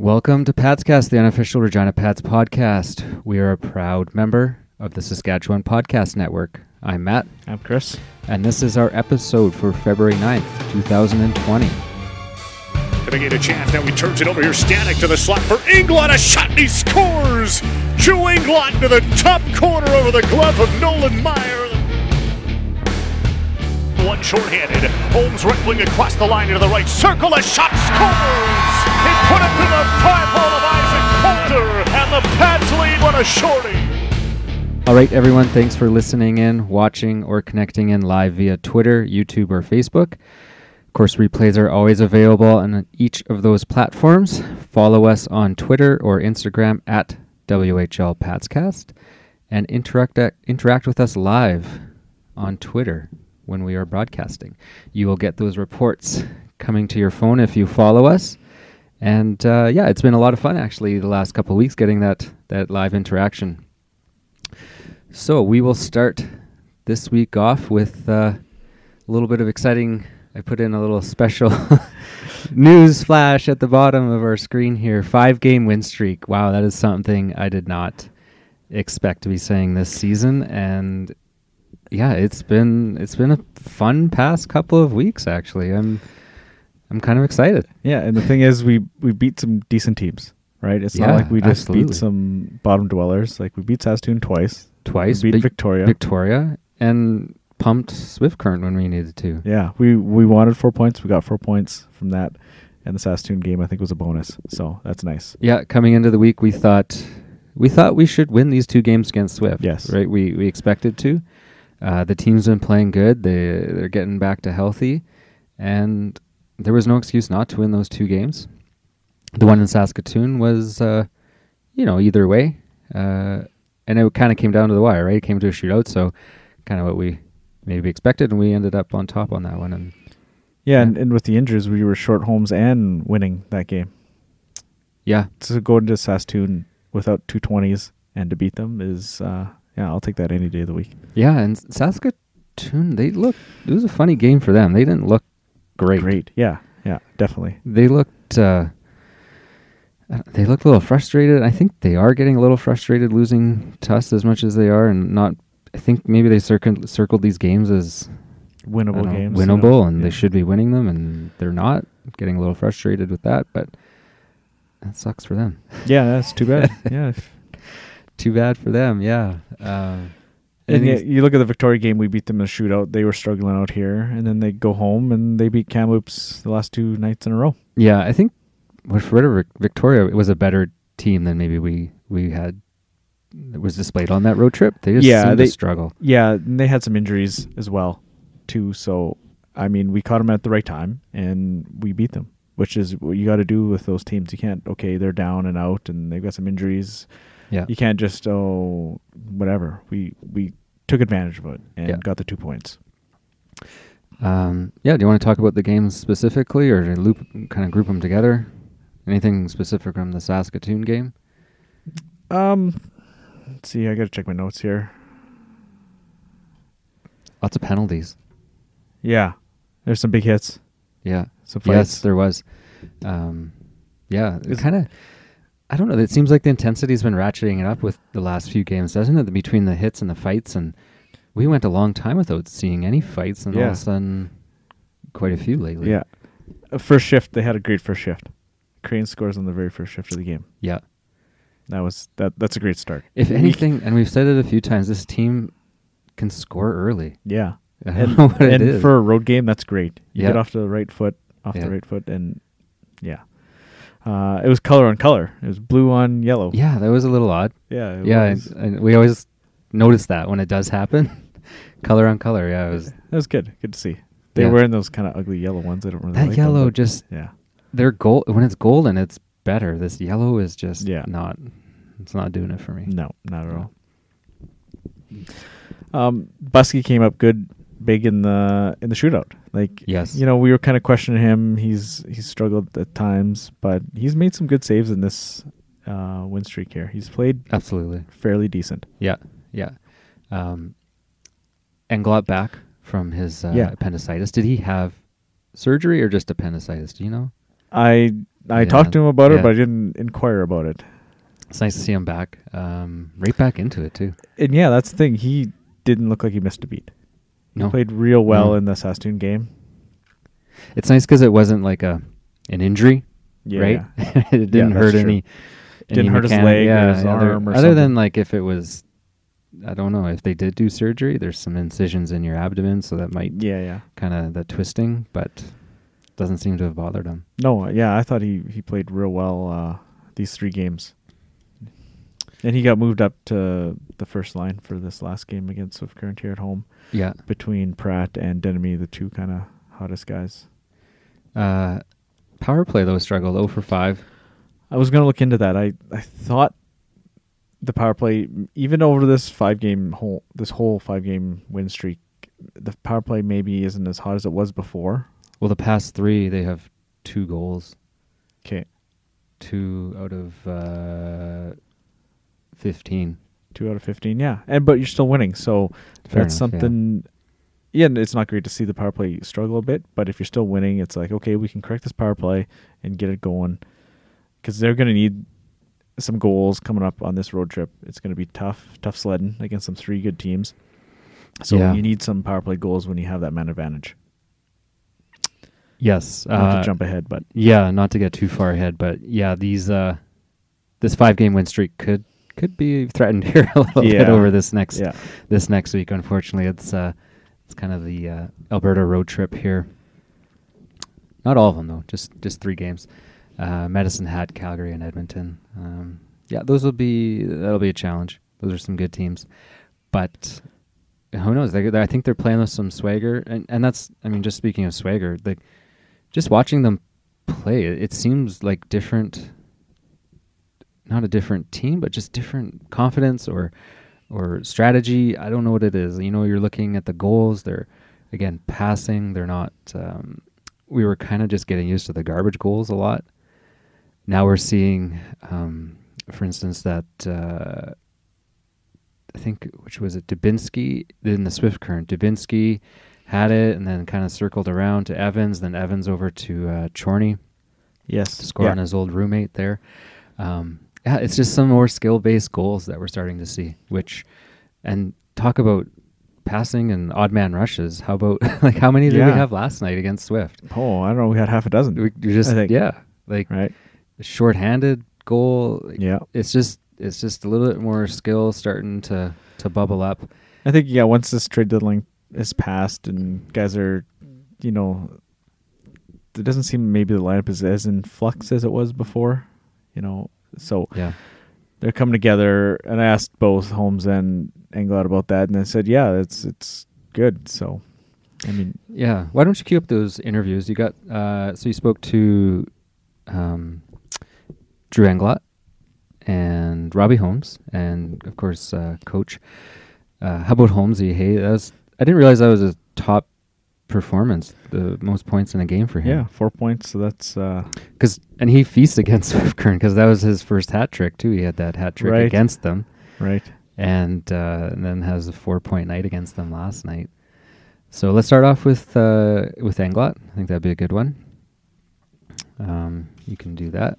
Welcome to Patscast, the unofficial Regina Pats podcast. We are a proud member of the Saskatchewan Podcast Network. I'm Matt, I'm Chris. and this is our episode for February 9th, 2020. Gonna get a chance. Now he turns it over here. Stanek to the slot for Englot. A shot and he scores. Drew Englot to the top corner over the glove of Nolan Maier. One shorthanded. Holmes right wing across the line into the right circle. A shot scores. Put it to the five hole of Isaac Poulter. And the Pats lead. A shorty. All right, everyone, thanks for listening in, watching, or connecting in live via Twitter, YouTube, or Facebook. Of course, replays are always available on each of those platforms. Follow us on Twitter or Instagram at WHL Patscast and interact, interact with us live on Twitter when we are broadcasting. You will get those reports coming to your phone if you follow us. And uh, yeah, it's been a lot of fun actually the last couple of weeks getting that, that live interaction. So we will start this week off with uh, a little bit of exciting. I put in a little special news flash at the bottom of our screen here. Five game win streak. Wow, that is something I did not expect to be saying this season. And yeah, it's been it's been a fun past couple of weeks actually. I'm I'm kind of excited. Yeah, and the thing is, we we beat some decent teams, right? It's Yeah, not like we just absolutely. beat some bottom dwellers. Like we beat Saskatoon twice, Twice we beat big- Victoria. Victoria and pumped Swift Current when we needed to. yeah, we we wanted four points. We got four points from that, and the Saskatoon game I think was a bonus. So that's nice. Yeah, coming into the week, we thought we thought we should win these two games against Swift. Yes. right. We we expected to. Uh, the team's been playing good. They they're getting back to healthy, and there was no excuse not to win those two games. The one in Saskatoon was, uh, you know, either way, uh, and it kind of came down to the wire. Right, it came to a shootout. So, kind of what we maybe expected, and we ended up on top on that one. And Yeah, Yeah. And, and with the injuries, we were short homes and winning that game. yeah, To go into Saskatoon without two twenties and to beat them is, uh, yeah, I'll take that any day of the week. yeah, and Saskatoon, they look. It was a funny game for them. They didn't look great. Great. Yeah. Yeah. Definitely. they looked uh, uh, they looked a little frustrated. I think they are getting a little frustrated losing to us as much as they are, and not. I think maybe they circled circled these games as Winnable know, games. you winnable, know. and Yeah. they should be winning them, and they're not. Getting a little frustrated with that, but that sucks for them. Yeah, that's too bad. yeah. Too bad for them. Yeah. Um, And yeah, you look at the Victoria game, we beat them in a shootout. They were struggling out here, and then they go home and they beat Kamloops the last two nights in a row. yeah, I think with whatever Victoria it was a better team than maybe we we had. It was displayed on that road trip. They just Yeah, they- struggle. Yeah, and they had some injuries as well, too. So, I mean, we caught them at the right time and we beat them, which is what you got to do with those teams. You can't, okay, they're down and out and they've got some injuries. Yeah. You can't just, oh, whatever. We we took advantage of it and Yeah. got the two points. Um, yeah, do you want to talk about the games specifically, or loop kind of group them together? Anything specific from the Saskatoon game? Um, let's see. I got to check my notes here. Lots of penalties. Yeah, there's some big hits. Yeah. Some Yes, there was. Um, yeah, it kind of. I don't know. It seems like the intensity's been ratcheting it up with the last few games, doesn't it? Between the hits and the fights, and we went a long time without seeing any fights, and all of Yeah. a sudden, quite a few lately. Yeah. First shift, they had a great first shift. Crane scores on the very first shift of the game. Yeah. That was that. That's a great start. If anything, and we've said it a few times, this team can score early. yeah. And, and for a road game, that's great. You Yeah. get off to the right foot, off Yeah. the right foot, and yeah. Uh, it was color on color. It was blue on yellow. yeah, that was a little odd. yeah, it yeah, was- and, and we always notice that when it does happen, color on color. Yeah, it was that was good. Good to see. They Yeah. were in those kind of ugly yellow ones. I don't really that like yellow. but just yeah, they're gold when it's golden. It's better. This yellow is just Yeah. not. It's not doing it for me. no, not at all. Um, Buskey came up good, big in the in the shootout. Like Yes. you know, we were kind of questioning him. He's he's struggled at times, but he's made some good saves in this uh, win streak here. He's played Absolutely. fairly decent. Yeah. Yeah. Um, Englot back from his uh, Yeah. appendicitis. Did he have surgery or just appendicitis? Do you know? I I Yeah, talked to him about yeah. it, but I didn't inquire about it. It's nice to see him back. Um, right back into it too. And yeah, that's the thing. He didn't look like he missed a beat. He played real well No. in the Saskatoon game. it's nice because it wasn't like a an injury, Yeah, right? it didn't that's hurt true. any. Didn't any hurt his mechanic- leg or yeah, his other, arm or other than like if it was, I don't know if they did do surgery. There's some incisions in your abdomen, so that might Yeah, yeah. kind of the twisting, but doesn't seem to have bothered him. No, yeah, I thought he he played real well uh, these three games. And he got moved up to the first line for this last game against Swift Current here at home Yeah. between Pratt and Denomie, the two kind of hottest guys. Uh, power play though struggled 0 for 5. I was going to look into that. I, I thought the power play, even over this five game whole this whole five game win streak, the power play maybe isn't as hot as it was before. Well, the past three they have two goals, Okay, two out of uh, 15. Two out of fifteen, yeah, and but you're still winning, so Fair that's enough, something. Yeah. and it's not great to see the power play struggle a bit, but if you're still winning, it's like okay, we can correct this power play and get it going because they're going to need some goals coming up on this road trip. It's going to be tough, tough sledding against some three good teams. So Yeah. you need some power play goals when you have that man advantage. Yes. Not uh, to jump ahead, but Yeah, not to get too far ahead, but yeah, these uh, this five game win streak could could be threatened here a little bit over this next yeah, this next week. Unfortunately, it's uh, it's kind of the uh, Alberta road trip here. Not all of them though, just just three games. Uh, Medicine Hat, Calgary, and Edmonton. Um, yeah, those will be that'll be a challenge. Those are some good teams, but who knows? They, they- I think they're playing with some swagger, and and that's I mean, just speaking of swagger, like just watching them play, it, it seems like different. Not a different team, but just different confidence or or strategy. I don't know what it is. You know, you're looking at the goals. They're again passing. They're not. Um, we were kind of just getting used to the garbage goals a lot. Now we're seeing, um, for instance, that uh, I think which was it, Dubinsky in the Swift Current. Dubinsky had it and then kind of circled around to Evans, then Evans over to uh, Chorney yes, to score yeah. on his old roommate there. Um, yeah, it's just some more skill based goals that we're starting to see. Which, and talk about passing and odd man rushes. How about like how many did we have last night against Swift? Oh, I don't know. We had half a dozen, We we just yeah, like right? short-handed goal. like, Yeah, it's just it's just a little bit more skill starting to to bubble up. I think yeah. Once this trade deadline is passed and guys are, you know, it doesn't seem maybe the lineup is as in flux as it was before. You know, so Yeah, they're coming together. And I asked both Holmes and Englot about that, and they said, yeah, it's it's good. So, I mean, yeah. Why don't you keep up those interviews? You got uh, so you spoke to um, Drew Englot and Robbie Holmes, and of course, uh, Coach. Uh, how about Holmesy? Hey, that was I didn't realize that was a top performance, the most points in a game for him. yeah, four points. So that's uh, because and he feasts against Swift Current because that was his first hat trick too. He had that hat trick Right. against them, right. and, uh, and then has a four point night against them last night. So let's start off with uh, with Englot. I think that'd be a good one. Um, you can do that.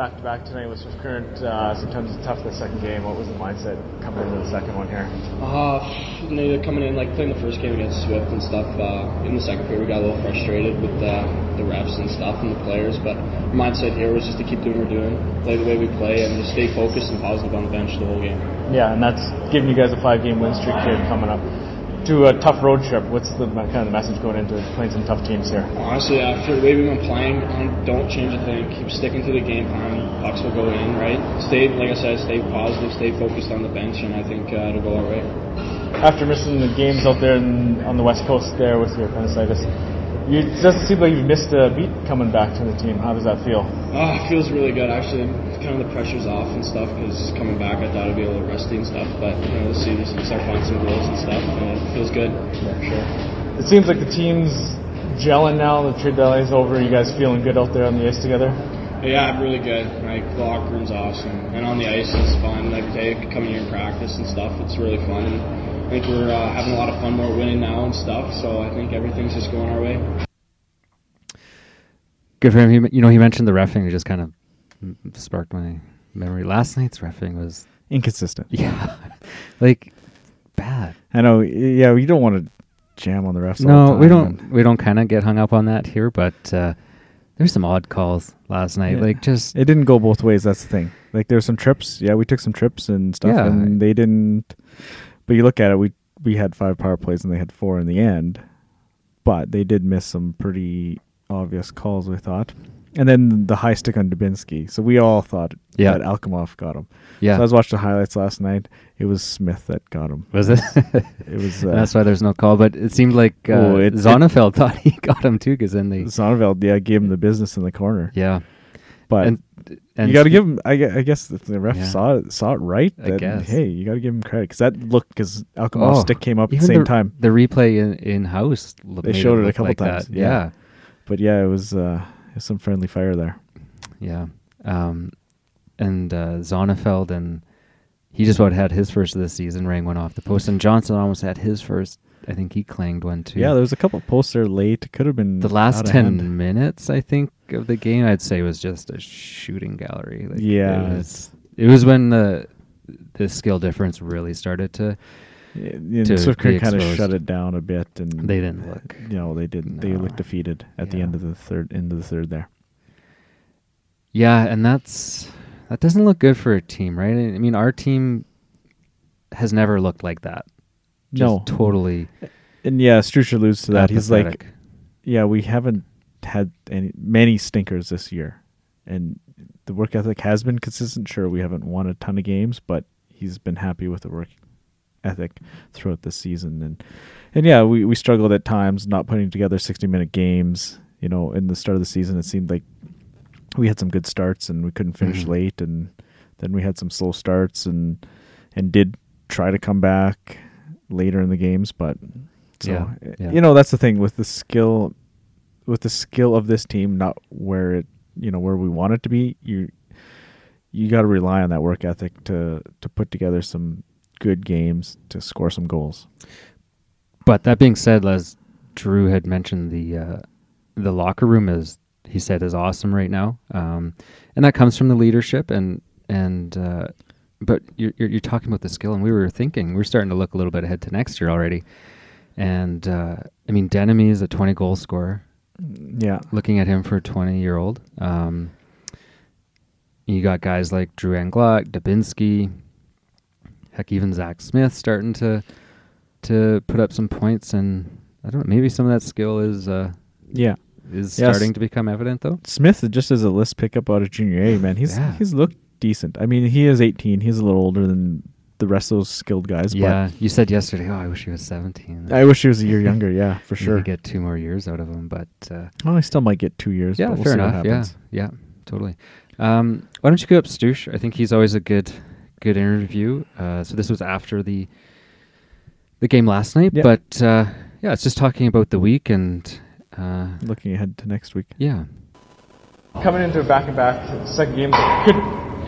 Back to back tonight with Swift Current. Uh, sometimes it's tough the second game. What was the mindset coming into the second one here? Uh, you know, they're coming in like playing the first game against Swift and stuff. Uh, in the second period, we got a little frustrated with uh, the refs and stuff and the players. But our mindset here was just to keep doing what we're doing, play the way we play, and just stay focused and positive on the bench the whole game. Yeah, and that's giving you guys a five game win streak here coming up to a tough road trip. What's the kind of the message going into playing some tough teams here? Honestly, after the way we've been playing, um, don't change a thing. Keep sticking to the game plan. Pucks will go in, right? Stay, like I said, stay positive, stay focused on the bench, and I think uh, it'll go all right. After missing the games out there in, on the west coast there with your appendicitis, you, it doesn't seem like you've missed a beat coming back to the team. How does that feel? Oh, it feels really good. Actually, kind of the pressure's off and stuff because coming back, I thought I'd be a little rusty and stuff. But you know, let's see, let's start finding some goals and stuff. And it feels good. Yeah, sure. It seems like the team's gelling now. The trade deadline's over. You guys feeling good out there on the ice together? Yeah, I'm really good. Like the locker room's awesome, and on the ice it's fun. Like every day coming here and practice and stuff, it's really fun. And I think we're uh, having a lot of fun. We're winning now and stuff. So I think everything's just going our way. Good for him. He, you know, he mentioned the refing. It just kind of sparked my memory. Last night's refing was Inconsistent. yeah, like bad. I know. Yeah, we don't want to jam on the refs. all No, the we don't. We don't kind of get hung up on that here, but uh, there's some odd calls last night. Yeah. Like just It didn't go both ways. That's the thing. Like there's some trips. Yeah, we took some trips and stuff, Yeah. and they didn't. But you look at it, we we had five power plays and they had four in the end, but they did miss some pretty obvious calls. We thought, and then the high stick on Dubinsky. So we all thought Yeah. that Alkamov got him. yeah. So I was watching the highlights last night. It was Smith that got him. was it? It was. Uh, That's why there's no call. But it seemed like uh, Oh, it- it- thought he got him too, because then they Sonneveld, yeah, gave him the business in the corner. yeah. But and and you got to give him. I, gue- I guess if the ref Yeah. saw it, saw it right. I Then, guess. Hey, you got to give him credit because that look because Alcamov's Oh, stick came up at the even same time. The replay in in house. They showed it a couple times, yeah. Yeah, But yeah, it was uh, it was some friendly fire there. yeah. Um, and uh, Zonnefeld and he just about had his first of the season. Rang one off the post, and Johnson almost had his first. I think he clanged one too. Yeah, there was a couple posts there late. Could have been the last ten minutes, I think, of the game, I'd say was just a shooting gallery. Like, Yeah, it was, it was when the the skill difference really started to. Yeah, to Swift Current kind of shut it down a bit, and They didn't look. You know, they did. They No. looked defeated at the end of the third. End of the third there. Yeah, and that's that doesn't look good for a team, right? I mean, our team has never looked like that. Just No. totally. And yeah, Strucher alludes to that. He's like, yeah, we haven't had any many stinkers this year, and the work ethic has been consistent. Sure, we haven't won a ton of games, but he's been happy with the work ethic throughout the season. And and yeah, we we struggled at times not putting together sixty minute games. You know, in the start of the season, it seemed like we had some good starts and we couldn't finish Mhm. late, and then we had some slow starts and and did try to come back later in the games, but so Yeah, uh, yeah. you know that's the thing with the skill with the skill of this team, not where it you know where we want it to be. You you got to rely on that work ethic to to put together some good games to score some goals. But that being said, as Drew had mentioned, the uh, the locker room is he said is awesome right now, um, and that comes from the leadership and and. Uh, but you're, you're you're talking about the skill, and we were thinking we're starting to look a little bit ahead to next year already. And uh, I mean, Denomie is a 20 goal scorer. Yeah, Looking at him for a 20 year old, um, you got guys like Drew Englot, Dubinsky, heck, even Zach Smith starting to to put up some points, and I don't know, maybe some of that skill is uh, yeah. is Yes. starting to become evident though. Smith just as a list pickup out of junior A, man, he's Yeah. he's looked decent. I mean, he is 18. He's a little older than the rest of those skilled guys. Yeah, you said yesterday, oh, I wish he was 17. I wish he was a year younger. Yeah, for sure. could get two more years out of him, but uh, Well, I still might get two years. yeah, but we'll fair see what enough. Yeah, yeah, totally. Um, why don't you go up Stoosh? I think he's always a good, good interview. Uh, so this was after the the game last night, Yeah. but uh, yeah, it's just talking about the week and uh, Looking ahead to next week. yeah, Coming into a back and back second game could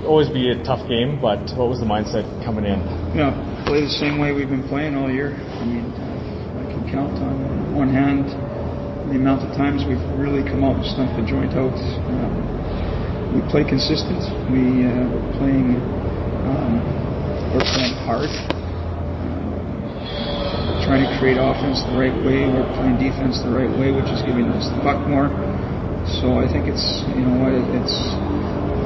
always be a tough game, but what was the mindset coming in? Yeah, play the same way we've been playing all year. I mean, I can count on one hand the amount of times we've really come out and stumped the joint out. Um, we play consistent. We, uh, we're playing, um, we're playing hard. Uh, trying to create offense the right way. We're playing defense the right way, which is giving us the puck more. So I think it's, you know it's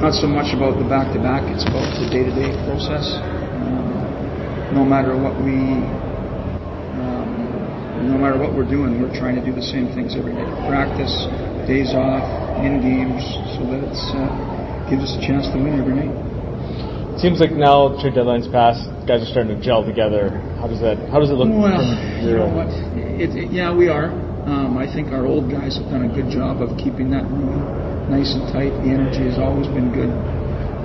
not so much about the back-to-back, it's about the day-to-day process. Um, no matter what we, um, no matter what we're doing, we're trying to do the same things every day. Practice, days off, in games, so that it uh, gives us a chance to win every night. Seems like now trade deadlines passed, guys are starting to gel together. How does that? How does it look? Well, you know what? It, it- yeah, we are. Um, I think our old guys have done a good job of keeping that room nice and tight. The energy has always been good,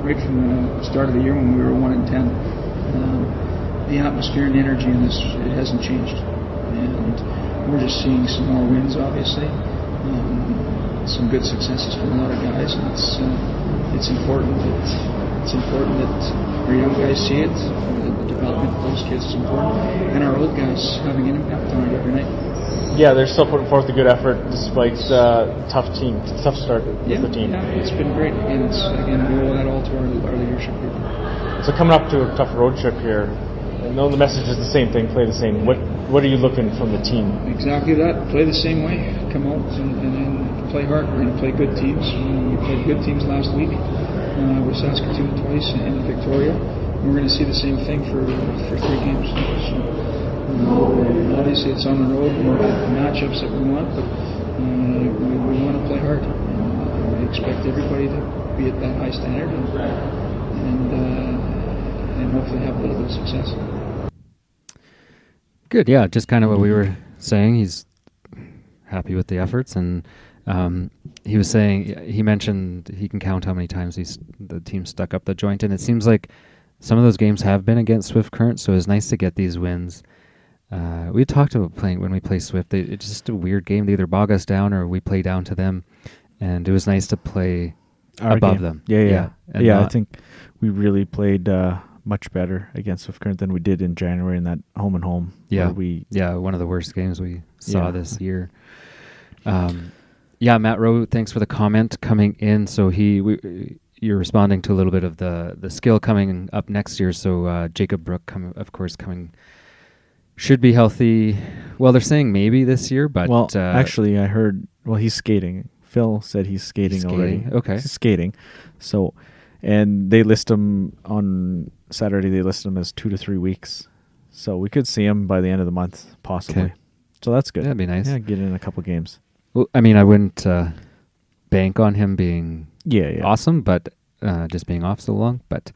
right from the start of the year when we were one and ten. Um, the atmosphere and energy in this it hasn't changed, and we're just seeing some more wins, obviously. Um, some good successes from a lot of guys, and it's uh, it's important that it's important that our young guys see it. The, the development of those kids is important, and our old guys having an impact on it every night. Yeah, they're still putting forth a good effort despite uh, tough team, tough start with Yeah, the team. yeah, it's been great, and it's again we owe that all to our, our leadership group. So coming up to a tough road trip here, I know the message is the same thing, play the same. What what are you looking from the team? Exactly that. Play the same way. Come out and, and, and play hard. We're going to play good teams. We played good teams last week uh, with Saskatoon twice and Victoria. We're going to see the same thing for for three games. So, obviously, it's on the road. We don't get the matchups that we want, but uh, we, we want to play hard. And we expect everybody to be at that high standard and and, uh, and hopefully have a little bit of success. Good, yeah, just kind of what we were saying. He's happy with the efforts, and um, he was saying he mentioned he can count how many times he's the team stuck up the joint, and it seems like some of those games have been against Swift Current, so it's nice to get these wins. Uh, we talked about playing when we play Swift. They, it's just a weird game. They either bog us down or we play down to them, and it was nice to play Our above game. them. Yeah, yeah, Yeah, yeah. I think we really played uh, much better against Swift Current than we did in January in that home and home. Yeah. we Yeah, one of the worst games we saw Yeah. this year. Um, yeah, Matt Rowe, thanks for the comment coming in. So he, we, you're responding to a little bit of the the skill coming up next year. So uh, Jacob Brook, come, of course, coming should be healthy. Well, they're saying maybe this year, but well, uh, actually, I heard. Well, he's skating. Phil said he's skating, already. Skating, okay. he's skating. So, and they list him on Saturday. They list him as two to three weeks. So we could see him by the end of the month, possibly. Okay. So that's good. That'd be nice. Yeah, get in a couple games. well, I mean, I wouldn't uh, bank on him being Yeah, yeah. awesome, but uh, just being off so long. But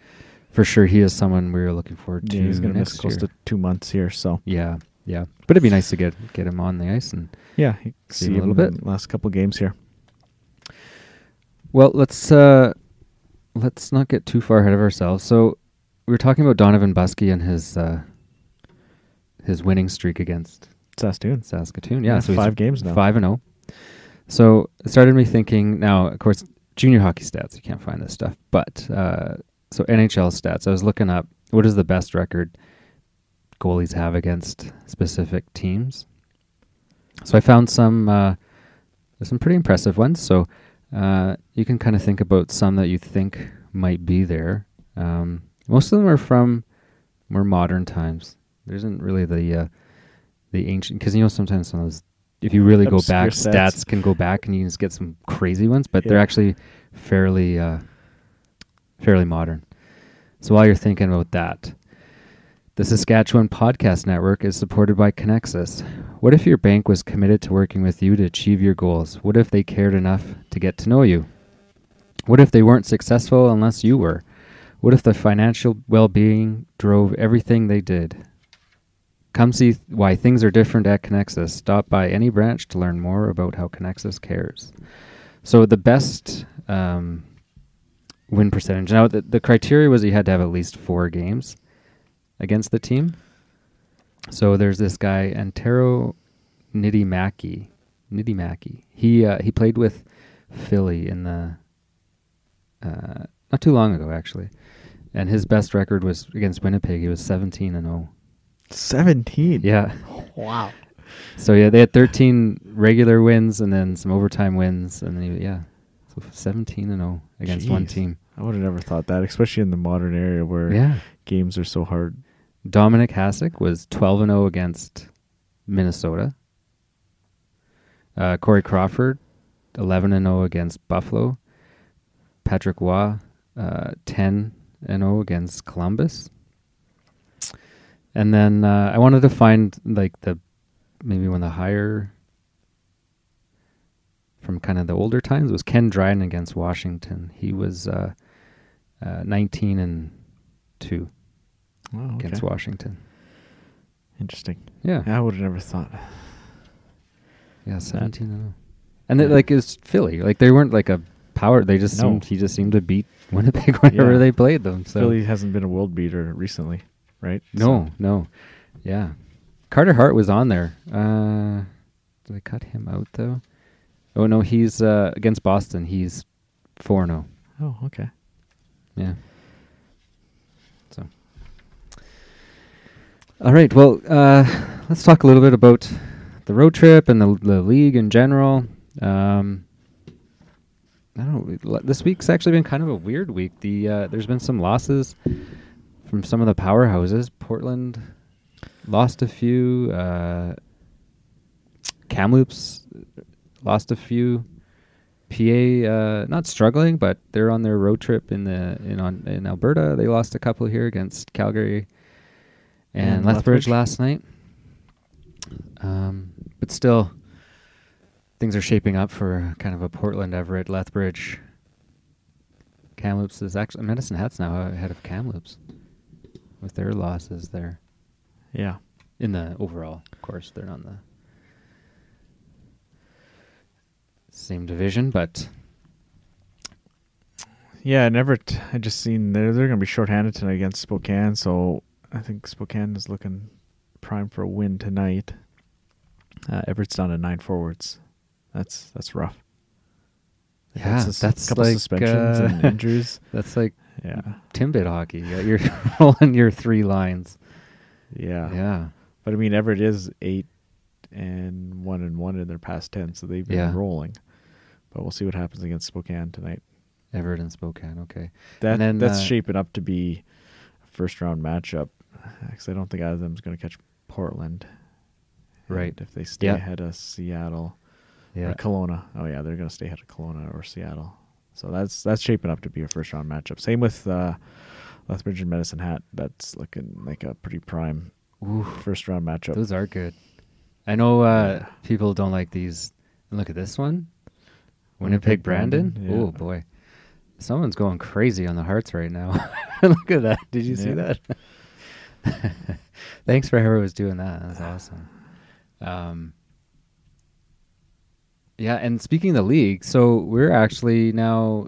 for sure, he is someone we are looking forward to. Yeah, he's going to miss next close to two months here. So Yeah, yeah. But it'd be nice to get get him on the ice and yeah, See him a little bit. last couple games here. well, let's uh let's not get too far ahead of ourselves. So we were talking about Donovan Buskey and his uh his winning streak against Saskatoon. Saskatoon. Yeah, Yeah, so five games now. Five and zero. So it started me thinking. Now, of course, junior hockey stats. You can't find this stuff, but uh, so NHL stats. I was looking up what is the best record goalies have against specific teams. So I found some uh, some pretty impressive ones. So uh, you can kind of think about some that you think might be there. Um, most of them are from more modern times. There isn't really the uh, the ancient because you know sometimes some of those if you really go back, stats. stats. can go back and you can just get some crazy ones, but they're actually fairly uh, fairly modern. So while you're thinking about that, the Saskatchewan Podcast Network is supported by Connexus. What if your bank was committed to working with you to achieve your goals? What if they cared enough to get to know you? What if they weren't successful unless you were? What if the financial well being drove everything they did? Come see why things are different at Connexus. Stop by any branch to learn more about how Connexus cares. So the best um, win percentage. Now the, the criteria was you had to have at least four games against the team. So there's this guy Antero Niittymaki. Niittymaki. He uh, he played with Philly in the uh, not too long ago actually, and his best record was against Winnipeg. He was 17 and 0. Seventeen. Yeah. Wow. So yeah, they had 13 regular wins and then some overtime wins, and then he- yeah, so 17 and 0 against one team. I would have never thought that, especially in the modern era where Yeah. games are so hard. Dominik Hasek was 12 and 0 against Minnesota. Uh, Corey Crawford, 11 and 0 against Buffalo. Patrick Roy, uh, 10 and 0 against Columbus. And then uh, I wanted to find like the maybe one of the higher from kind of the older times was Ken Dryden against Washington. He was uh, uh, 19 and 2 Oh, okay. against Washington. Interesting. Yeah. I would have never thought. Yeah, seventeen and 0. And they, like it's Philly. Like they weren't like a power. They just No. seemed he just seemed to beat Winnipeg whenever Yeah. they played them. So Philly hasn't been a world beater recently, right? no, So- no, yeah. Carter Hart was on there. Uh, did I cut him out though? Oh no, he's uh, against Boston. He's four zero. oh, okay. Yeah. So, all right. Well, uh, let's talk a little bit about the road trip and the the league in general. Um, I don't know. This week's actually been kind of a weird week. The uh, there's been some losses from some of the powerhouses. Portland lost a few. Uh, Kamloops lost a few. PA uh, not struggling, but they're on their road trip in the in on in Alberta. They lost a couple here against Calgary and, And Lethbridge, Lethbridge. last night. Um, but still, things are shaping up for kind of a Portland, Everett, Lethbridge. Kamloops is actually Medicine Hat's now ahead of Kamloops with their losses there Yeah. in the overall. Of course, they're not in the same division, but Yeah, and Everett, I just seen they're they're gonna be shorthanded tonight against Spokane, so I think Spokane is looking prime for a win tonight. Uh, Everett's down to nine forwards. That's that's rough. Yeah, that's couple like, suspensions uh, and injuries. that's like Yeah, Timbit hockey. Got- You're rolling your three lines. yeah, Yeah. But I mean, Everett is eight and one and one in their past ten, so they've been Yeah. rolling. But we'll see what happens against Spokane tonight. Everett and Spokane. Okay. That And then, that's uh, shaping up to be a first round matchup. Because I don't think either of them is going to catch Portland. Right. And if they stay Yeah. ahead of Seattle Yeah. or Kelowna, oh yeah, they're going to stay ahead of Kelowna or Seattle. So that's that's shaping up to be a first round matchup. Same with uh, Lethbridge and Medicine Hat. That's looking like a pretty prime Ooh, first round matchup. those are good. I know uh, Yeah. people don't like these. And look at this one. Winnipeg Brandon. Brandon, Oh boy. Someone's going crazy on the hearts right now. look at that. Did you see Yeah. that? Thanks for whoever was doing that. That's awesome. Um, yeah, and speaking of the league, so we're actually now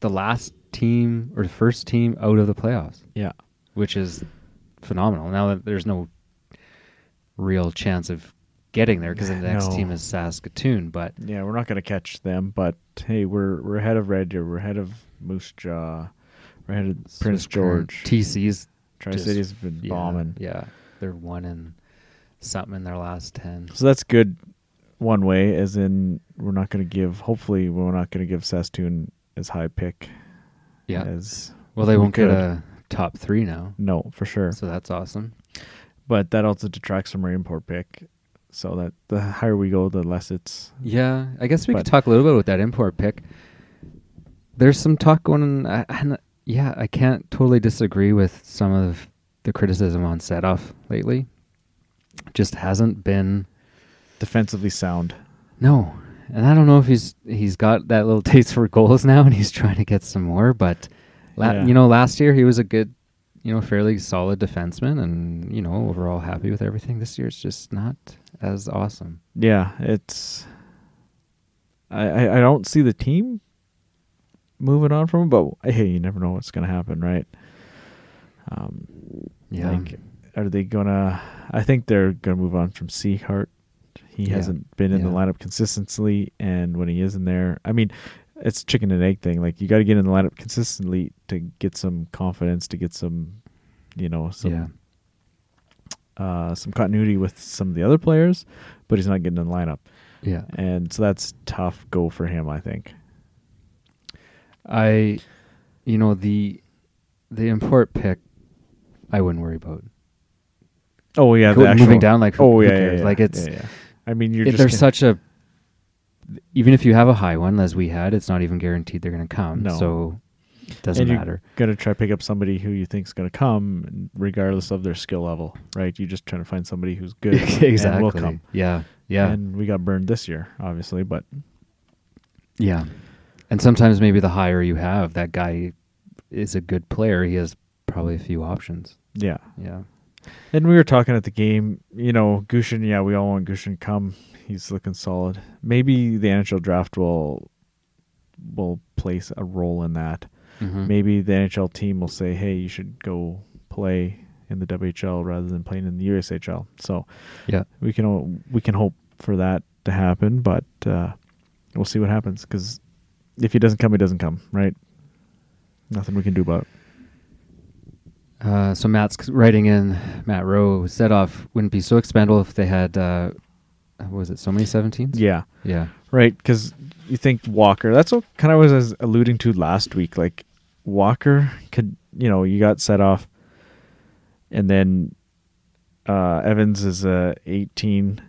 the last team or the first team out of the playoffs, yeah. which is phenomenal. Now that there's no real chance of getting there because the next No. team is Saskatoon, but Yeah, we're not going to catch them, but hey, we're we're ahead of Red Deer, we're ahead of Moose Jaw, we're ahead of Prince George. TC's Tri City's been yeah, bombing. Yeah, they're one in something in their last ten. So that's good one way, as in we're not going to give. Hopefully, we're not going to give Saskatoon as high pick. Yeah. As Well, they we won't get a top three now, no for sure. so that's awesome. But that also detracts from our import pick. So that the higher we go, the less it's. Yeah, I guess we could talk a little bit with that import pick. There's some talk going. I, I, yeah, I can't totally disagree with some of the criticism on Setoff lately. Just hasn't been defensively sound. no, and I don't know if he's he's got that little taste for goals now, and he's trying to get some more. But la- Yeah. you know, last year he was a good, you know, fairly solid defenseman, and you know, overall happy with everything. This year it's just not as awesome. Yeah, it's. I, I I don't see the team moving on from him, but hey, you never know what's going to happen, right? Um, Yeah, Like, are they gonna? I think they're gonna move on from Seahart. He Yeah. hasn't been in the lineup consistently, and when he is in there, I mean, it's chicken and egg thing. Like you got to get in the lineup consistently to get some confidence, to get some, you know, some yeah. uh, some continuity with some of the other players, but he's not getting in the lineup, Yeah. and so that's tough go for him. I think. I, you know the, the import pick, I wouldn't worry about. Oh yeah, Go- the actual, moving down, like, oh yeah, yeah, yeah, Like, it's- yeah. I mean, you're just there's such a, even if you have a high one, as we had, it's not even guaranteed they're going to come. No. So it doesn't and matter. You're gonna try to pick up somebody who you think's gonna come, regardless of their skill level, right? You're just trying to find somebody who's good exactly. and will come. Yeah. Yeah. And we got burned this year, obviously, but yeah. And sometimes maybe the higher you have, that guy is a good player. He has probably a few options. yeah. Yeah. And we were talking at the game, you know, Gushin. Yeah, we all want Gushin to come. He's looking solid. Maybe the NHL draft will will place a role in that. Mhm. Maybe the NHL team will say, "Hey, you should go play in the WHL rather than playing in the USHL." So Yeah. we can we can hope for that to happen, but uh, we'll see what happens. Because if he doesn't come, he doesn't come, right? Nothing we can do about it. Uh, so Matt's writing in Matt Rowe set off wouldn't be so expendable if they had uh, was it so many 17s? Yeah, Yeah. right. Because you think Walker. That's what kind of was alluding to last week. Like Walker could, you know, you got set off, and then uh, Evans is uh, 18,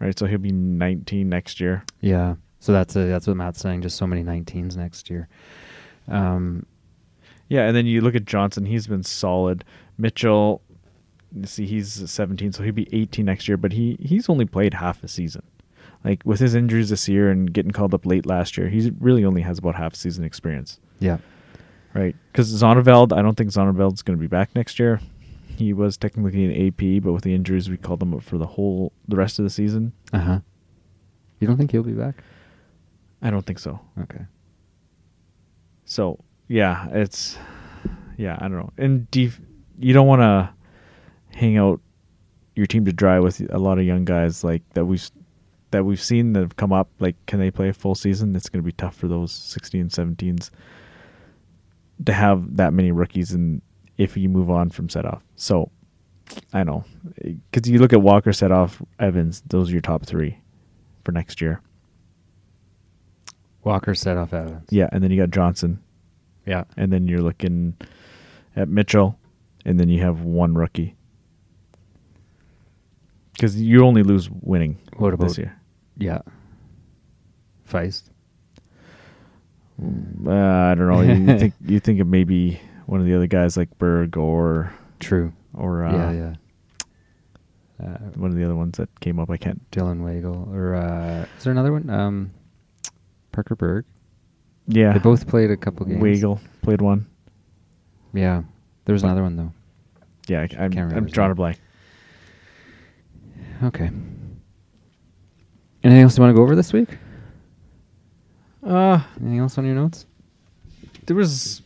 right? So he'll be 19 next year. Yeah. So that's a, that's what Matt's saying. Just so many 19s next year. Um, Yeah, and then you look at Johnson; he's been solid. Mitchell, see, he's 17, so he'll be 18 next year. But he he's only played half a season. Like with his injuries this year and getting called up late last year, he really only has about half a season experience, yeah. right? Because Zonneveld, I don't think Zonneveld's going to be back next year. He was technically an AP, but with the injuries, we called him up for the whole the rest of the season. Uh huh. You don't think he'll be back? I don't think so. Okay. So yeah, it's yeah, I don't know. And def- you don't want to hang out your team to dry with a lot of young guys like that we've that we've seen that have come up. Like, can they play a full season? It's going to be tough for those 16, 17s to have that many rookies. And if you move on from set off, so I know because you look at Walker, set off, Evans. Those are your top three for next year. Walker set off Evans. Yeah, and then you got Johnson. Yeah. and then you're looking at Mitchell, and then you have one rookie. Because you only lose winning What about- this year. Yeah. Feist. Uh, I don't know. You think you think of maybe one of the other guys like Berg or True. or uh, yeah, yeah. Uh, one of the other ones that came up. I can't. Dylan Weigel or uh, is there another one? Um, Parker Berg. Yeah, They both played a couple games. Weigel played one. Yeah. There was another one though. Yeah, I, I'm, Can't remember I'm his drawing a blank. Okay. Anything else you want to go over this week? Uh, Anything else on your notes? there was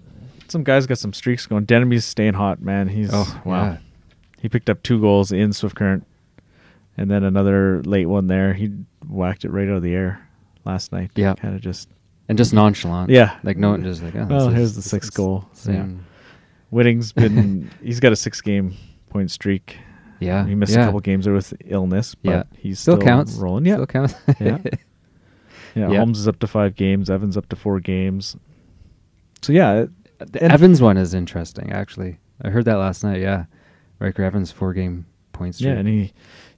some guys got some streaks going. Denomie's staying hot, man. He's Oh, wow. yeah. He picked up two goals in Swift Current, and then another late one there. He whacked it right out of the air last night. Yeah. kind of just. And just nonchalant. Yeah. Like no one just like, oh, Well, this here's the this sixth is goal. Same. Whitting's been. he's got a six game point streak. Yeah. he missed yeah. a couple games there with illness, but Yeah. he's Still still, counts. rolling. Yeah, Still counts. Yeah. yeah. Holmes is up to five games. Evans up to four games. So yeah, The Evans one is interesting, actually. I heard that last night. Yeah, Ryker Evans four game points. Yeah, and he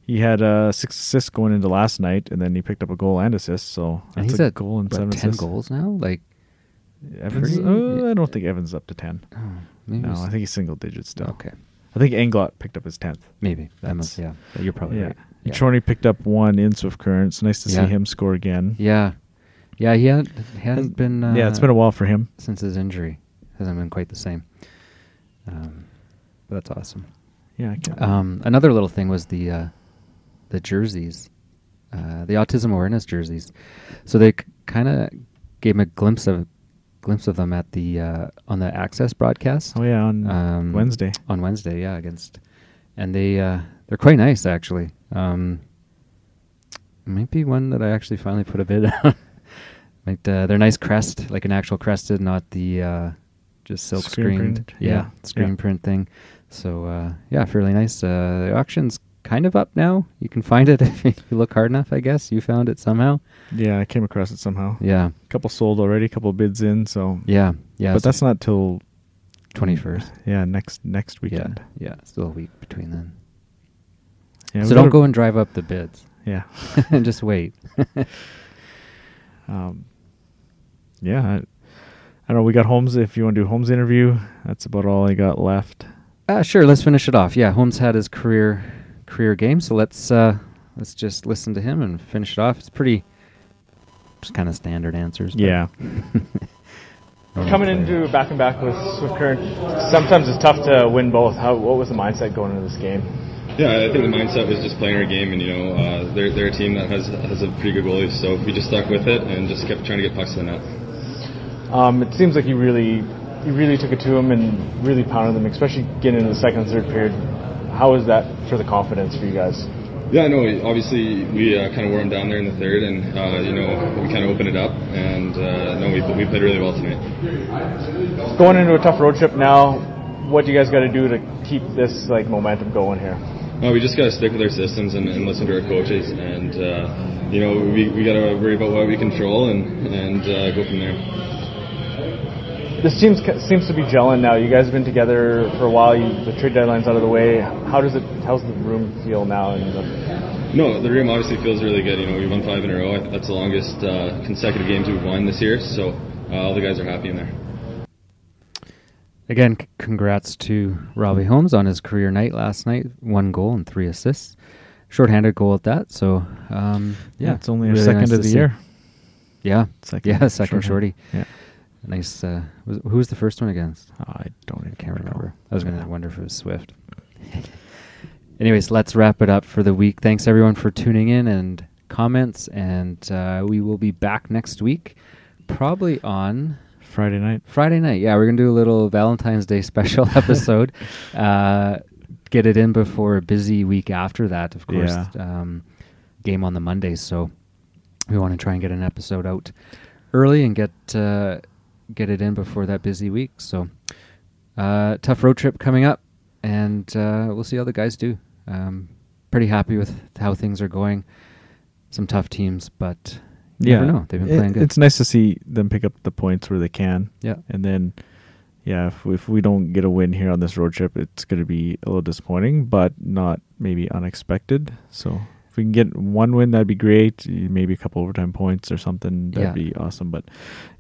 he had uh, six assists going into last night, and then he picked up a goal and assist. So that's he's a at goal and what, seven ten assists. goals now. Like, Evans, Pretty- uh, I don't think Evans is up to ten. oh, No, I think he's single digits still. okay, I think Englot picked up his tenth. maybe that must. Yeah, you're probably yeah, right. yeah. Chorney picked up one in Swift Current. It's nice to Yeah. see him score again. Yeah, yeah. He had he hadn't been. Uh, yeah, it's been a while for him. since his injury. Hasn't been quite the same. Um, but that's awesome. Yeah, Um, another little thing was the uh, the jerseys, uh, the autism awareness jerseys. So they c- kind of gave him a glimpse of glimpse of them at the uh, on the Access broadcast. oh yeah, on um, Wednesday. On Wednesday, yeah, against, and they uh, they're quite nice actually. Um, might be one that I actually finally put a bid on. like uh, they're nice crest, like an actual crested, not the uh, just silk Screen screened, print, yeah, yeah, screen yeah. print thing. So uh, yeah, fairly nice. Uh, the auction's kind of up now. You can find it if you look hard enough. I guess you found it somehow. Yeah, I came across it somehow. Yeah, A couple sold already, a couple bids in. So yeah, yeah. but that's not till twenty first. Yeah, next next weekend. yeah. Still a week between then. Yeah, so don't go and drive up the bids. Yeah. and just wait. Um, yeah, I, I don't know. We got Holmes. If you want to do Holmes interview, that's about all I got left. Uh, sure, let's finish it off. Yeah, Holmes had his career career game, so let's uh, let's just listen to him and finish it off. It's pretty, just kind of standard answers. Yeah, Coming into back and back with Swift Current, sometimes it's tough to win both. How, what was the mindset going into this game? Yeah, I think the mindset was just playing our game, and you know, uh, they're they're a team that has has a pretty good goalie, so we just stuck with it and just kept trying to get pucks to the net. Um, it seems like you really, you really took it to them and really pounded them, especially getting into the second and third period. How was that for the confidence for you guys? Yeah, no, obviously we uh, kind of wore them down there in the third, and uh, you know, we kind of opened it up, and uh, no, we we played really well tonight. Going into a tough road trip now, what do you guys got to do to keep this like momentum going here? No, we just got to stick with our systems and, and listen to our coaches, and uh, you know we, we got to worry about what we control and and uh, go from there. This team seems to be gelling now. You guys have been together for a while. You, the trade deadline's out of the way. How does it? How's the room feel now? The no, the room obviously feels really good. You know, we won five in a row. That's the longest uh, consecutive games we've won this year. So uh, all the guys are happy in there. Again, c- congrats to Robbie Holmes on his career night last night. One goal and three assists. Short-handed goal at that. So, um, yeah, yeah, it's only really second nice of the see. year. Yeah, second, yeah, second shorty. Yeah, nice. Uh, was, who was the first one against? Oh, I don't. Even I can't remember. I was going to wonder if it was Swift. Anyways, let's wrap it up for the week. Thanks everyone for tuning in and comments, and uh, we will be back next week, probably on Friday night. Friday night, yeah, we're gonna do a little Valentine's Day special episode. uh, get it in before a busy week after that, of course. Yeah. Um, game on the Monday, so we want to try and get an episode out early and get uh, get it in before that busy week. So, uh, tough road trip coming up, and uh, we'll see how the guys do. Um, pretty happy with how things are going. Some tough teams, but yeah, never know. They've been playing good. It's nice to see them pick up the points where they can. Yeah, and then yeah, if if we don't get a win here on this road trip, it's going to be a little disappointing, but not maybe unexpected. So if we can get one win, that'd be great. Maybe a couple overtime points or something, that'd yeah. be awesome. But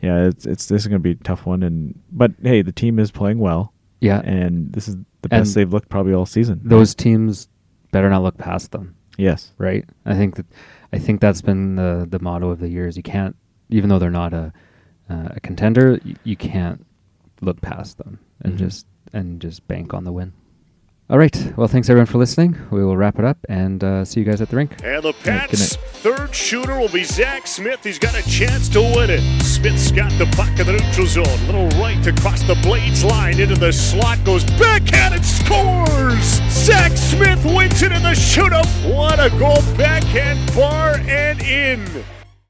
yeah, it's it's this is going to be a tough one. And but hey, the team is playing well. Yeah, and this is the best and they've looked probably all season. Those teams better not look past them. Yes, right. I think that I think that's been the the motto of the years. You can't, even though they're not a uh, a contender, you, you, can't look past them and mm-hmm. just and just bank on the win. All right. Well, thanks everyone for listening. We will wrap it up and uh, see you guys at the rink. And the Pats' third shooter will be Zach Smith. He's got a chance to win it. Smith's got the puck in the neutral zone. Little right across the blades line into the slot. Goes backhand and scores. Zach Smith wins it in the shootout. What a goal! Backhand bar and in.